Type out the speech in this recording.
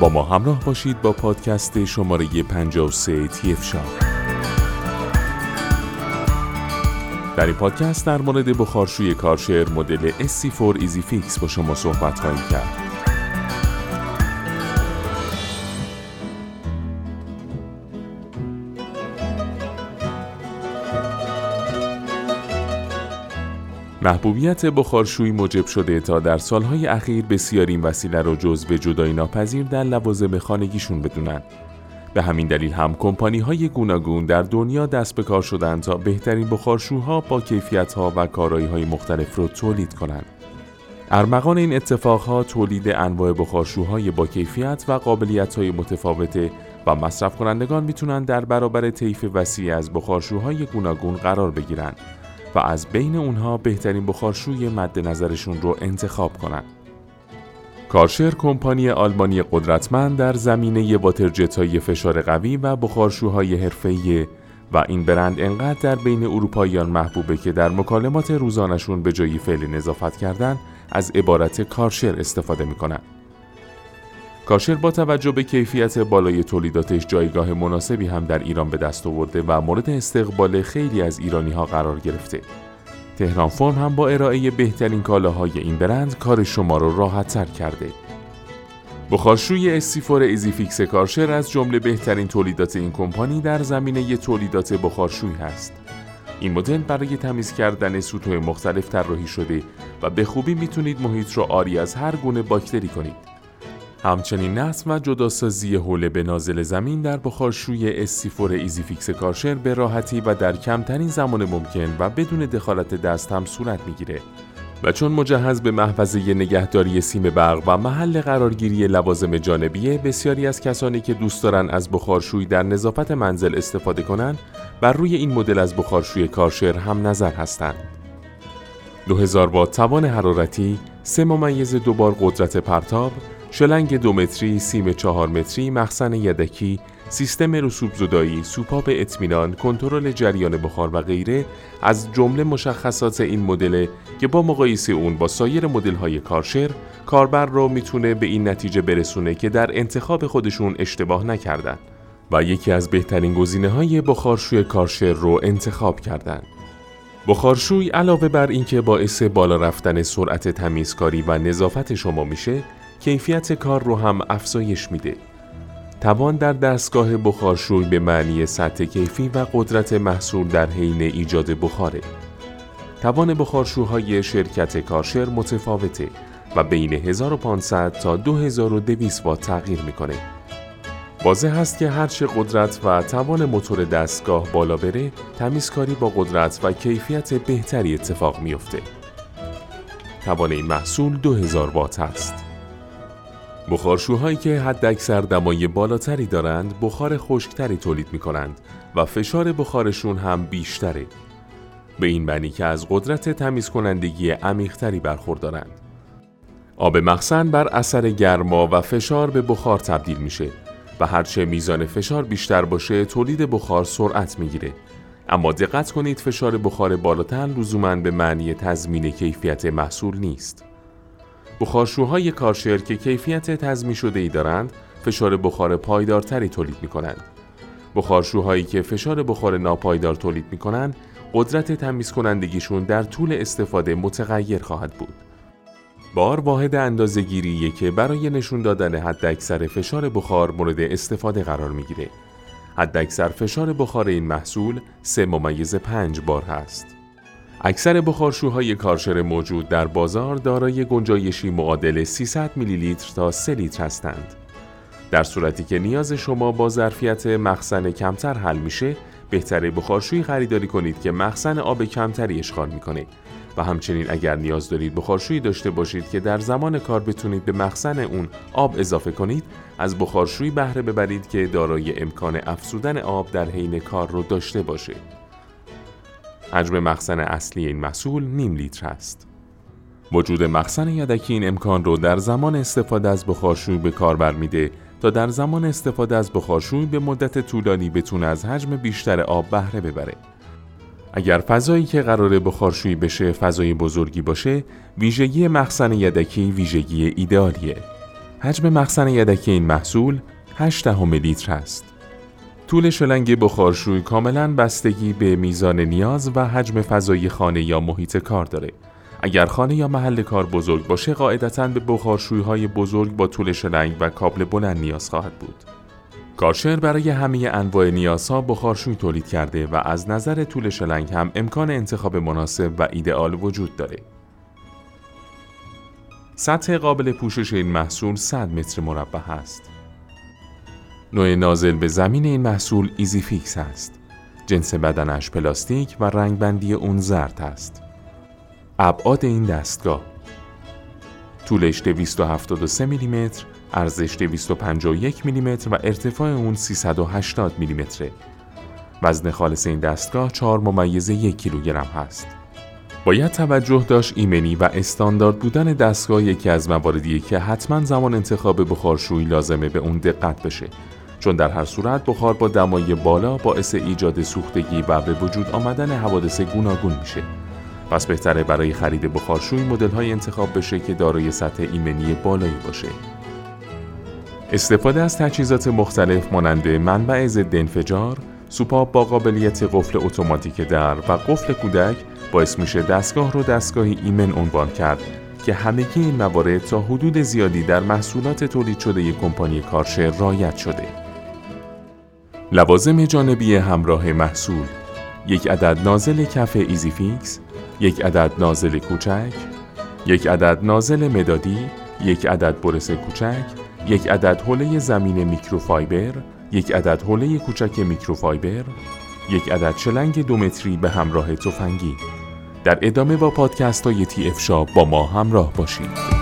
با ما همراه باشید با پادکست شماره 53 تیف شا در این پادکست در مورد بخارشوی کارشر مدل SC4 Easy Fix با شما صحبت خواهیم کرد. محبوبیت بخارشوی موجب شده تا در سالهای اخیر بسیاری این وسیله را به جدای ناپذیر در لوازم خانگیشون بدونن. به همین دلیل هم کمپانی های گوناگون در دنیا دست به کار شدند تا بهترین بخارشوها با کیفیت ها و کارایی های مختلف را تولید کنند. ارمغان این اتفاقها تولید انواع بخارشوهای با کیفیت و قابلیت های متفاوته و مصرف کنندگان می‌تونن در برابر طیف وسیع از بخارشوهای گوناگون قرار بگیرند از بین اونها بهترین بخارشوی مد نظرشون رو انتخاب کنند. کارشر کمپانی آلمانی قدرتمند در زمینه واترجت های فشار قوی و بخارشوهای حرفه‌ای و این برند انقدر در بین اروپاییان محبوبه که در مکالمات روزانشون به جایی فعل نظافت کردن از عبارت کارشر استفاده می‌کنن. کارشر با توجه به کیفیت بالای تولیداتش جایگاه مناسبی هم در ایران به دست آورده و مورد استقبال خیلی از ایرانی ها قرار گرفته. تهران فرم هم با ارائه بهترین کالاهای این برند کار شما رو راحت تر کرده. بخارشوی SC4 Easy Fix کارشر از جمله بهترین تولیدات این کمپانی در زمینه تولیدات بخارشوی هست. این مدل برای تمیز کردن سطوح مختلف طراحی شده و به خوبی می‌تونید محیط رو عاری از هر گونه باکتری کنید. همچنین نصب و جداسازی حوله به نازل زمین در بخارشوی SC4 Easy Fix کارشر به راحتی و در کمترین زمان ممکن و بدون دخالت دست هم صورت می‌گیره. و چون مجهز به محفظه نگهداری سیم برق و محل قرارگیری لوازم جانبیه بسیاری از کسانی که دوست دارن از بخارشوی در نظافت منزل استفاده کنند بر روی این مدل از بخارشوی کارشر هم نظر هستند. 2000 وات توان حرارتی، سه ممیز دوبار قدرت پرتاب، شلنگ دو متری، سیم چهار متری، مخزن یدکی، سیستم رسوب زدایی، سوپاپ اطمینان، کنترل جریان بخار و غیره از جمله مشخصات این مدل که با مقایسه اون با سایر مدل های کارشر کاربر رو می‌تونه به این نتیجه برسونه که در انتخاب خودشون اشتباه نکردن و یکی از بهترین گزینه های بخارشوی کارشر رو انتخاب کردند. بخارشوی علاوه بر اینکه باعث بالا رفتن سرعت تمیزکاری و نظافت شما میشه کیفیت کار رو هم افزایش میده. توان در دستگاه بخارشوی به معنی سطح کیفی و قدرت محصول در حین ایجاد بخاره. توان بخارشوهای شرکت کارشر متفاوته و بین 1500 تا 2200 وات تغییر می‌کنه. واضح هست که هرچه قدرت و توان موتور دستگاه بالا بره، تمیزکاری با قدرت و کیفیت بهتری اتفاق میافته. توان این محصول 2000 وات است. بخارشوهایی که حد اکثر دمای بالاتری دارند بخار خشکتری تولید می کنند و فشار بخارشون هم بیشتره. به این معنی که از قدرت تمیز کنندگی عمیقتری برخوردارند. آب مخزن بر اثر گرما و فشار به بخار تبدیل میشه و هرچه میزان فشار بیشتر باشه تولید بخار سرعت می‌گیره. اما دقت کنید فشار بخار بالاتر لزوما به معنی تضمین کیفیت محصول نیست. بخارشوهای کارشر که کیفیت تضمین شده ای دارند فشار بخار پایدارتری تولید می کنند. بخارشوهایی که فشار بخار ناپایدار تولید می کنند قدرت تمیز کنندگیشون در طول استفاده متغیر خواهد بود. بار واحد اندازه گیریه که برای نشون دادن حد اکثر فشار بخار مورد استفاده قرار می‌گیره. حد اکثر فشار بخار این محصول 3 ممیز 5 بار هست. اکثر بخارشوهای کارشر موجود در بازار دارای گنجایشی معادل 300 میلی لیتر تا 3 لیتر هستند. در صورتی که نیاز شما با ظرفیت مخزن کمتر حل میشه، بهتره بخارشویی خریداری کنید که مخزن آب کمتری اشغال می‌کنه و همچنین اگر نیاز دارید بخارشویی داشته باشید که در زمان کار بتونید به مخزن اون آب اضافه کنید، از بخارشویی بهره ببرید که دارای امکان افزودن آب در حین کار رو داشته باشه. حجم مخزن اصلی این محصول نیم لیتر است. وجود مخزن یدکی این امکان رو در زمان استفاده از بخارشوی به کار میده تا در زمان استفاده از بخارشوی به مدت طولانی بتونه از حجم بیشتر آب بهره ببره. اگر فضایی که قرار بخارشویی بشه فضای بزرگی باشه، ویژگی مخزن یدکی ویژگی ایدئالیه. حجم مخزن یدکی این محصول 8 دهم لیتر است. طول شلنگ بخارشوی کاملا بستگی به میزان نیاز و حجم فضای خانه یا محیط کار داره. اگر خانه یا محل کار بزرگ باشه قاعدتا به بخارشوی های بزرگ با طول شلنگ و کابل بلند نیاز خواهد بود. کارشر برای همه انواع نیازها بخارشوی تولید کرده و از نظر طول شلنگ هم امکان انتخاب مناسب و ایدئال وجود داره. سطح قابل پوشش این محصول 100 متر مربع است. نوع نازل به زمین این محصول Easy Fix است. جنس بدنش پلاستیک و رنگبندی اون زرد است. ابعاد این دستگاه طولش 273 میلیمتر، ارزش 251 میلیمتر و ارتفاع اون 380 میلیمتره. وزن خالص این دستگاه 4 ممیز یک کیلوگرم هست. باید توجه داشت ایمنی و استاندارد بودن دستگاه یکی از مواردیه که حتما زمان انتخاب بخارشویی لازمه به اون دقت بشه چون در هر صورت بخار با دمای بالا باعث ایجاد سوختگی و به وجود آمدن حوادث گوناگون میشه پس بهتره برای خرید بخارشوی مدل های انتخاب بشه که دارای سطح ایمنی بالایی باشه استفاده از تجهیزات مختلف مانند منبع ضد انفجار، سوپاپ با قابلیت قفل اتوماتیک در و قفل کودک باعث میشه دستگاه رو دستگاهی ایمن عنوان کرد که همگی این موارد تا حدود زیادی در محصولات تولید شده کمپانی کارشر رایت شده. لوازم جانبی همراه محصول. یک عدد نازل کف Easy Fix، یک عدد نازل کوچک، یک عدد نازل مدادی، یک عدد برس کوچک، یک عدد حوله زمین میکروفایبر، یک عدد حوله کوچک میکروفایبر، یک عدد شلنگ دو متری به همراه تفنگی. در ادامه با پادکست های تی افشا با ما همراه باشید.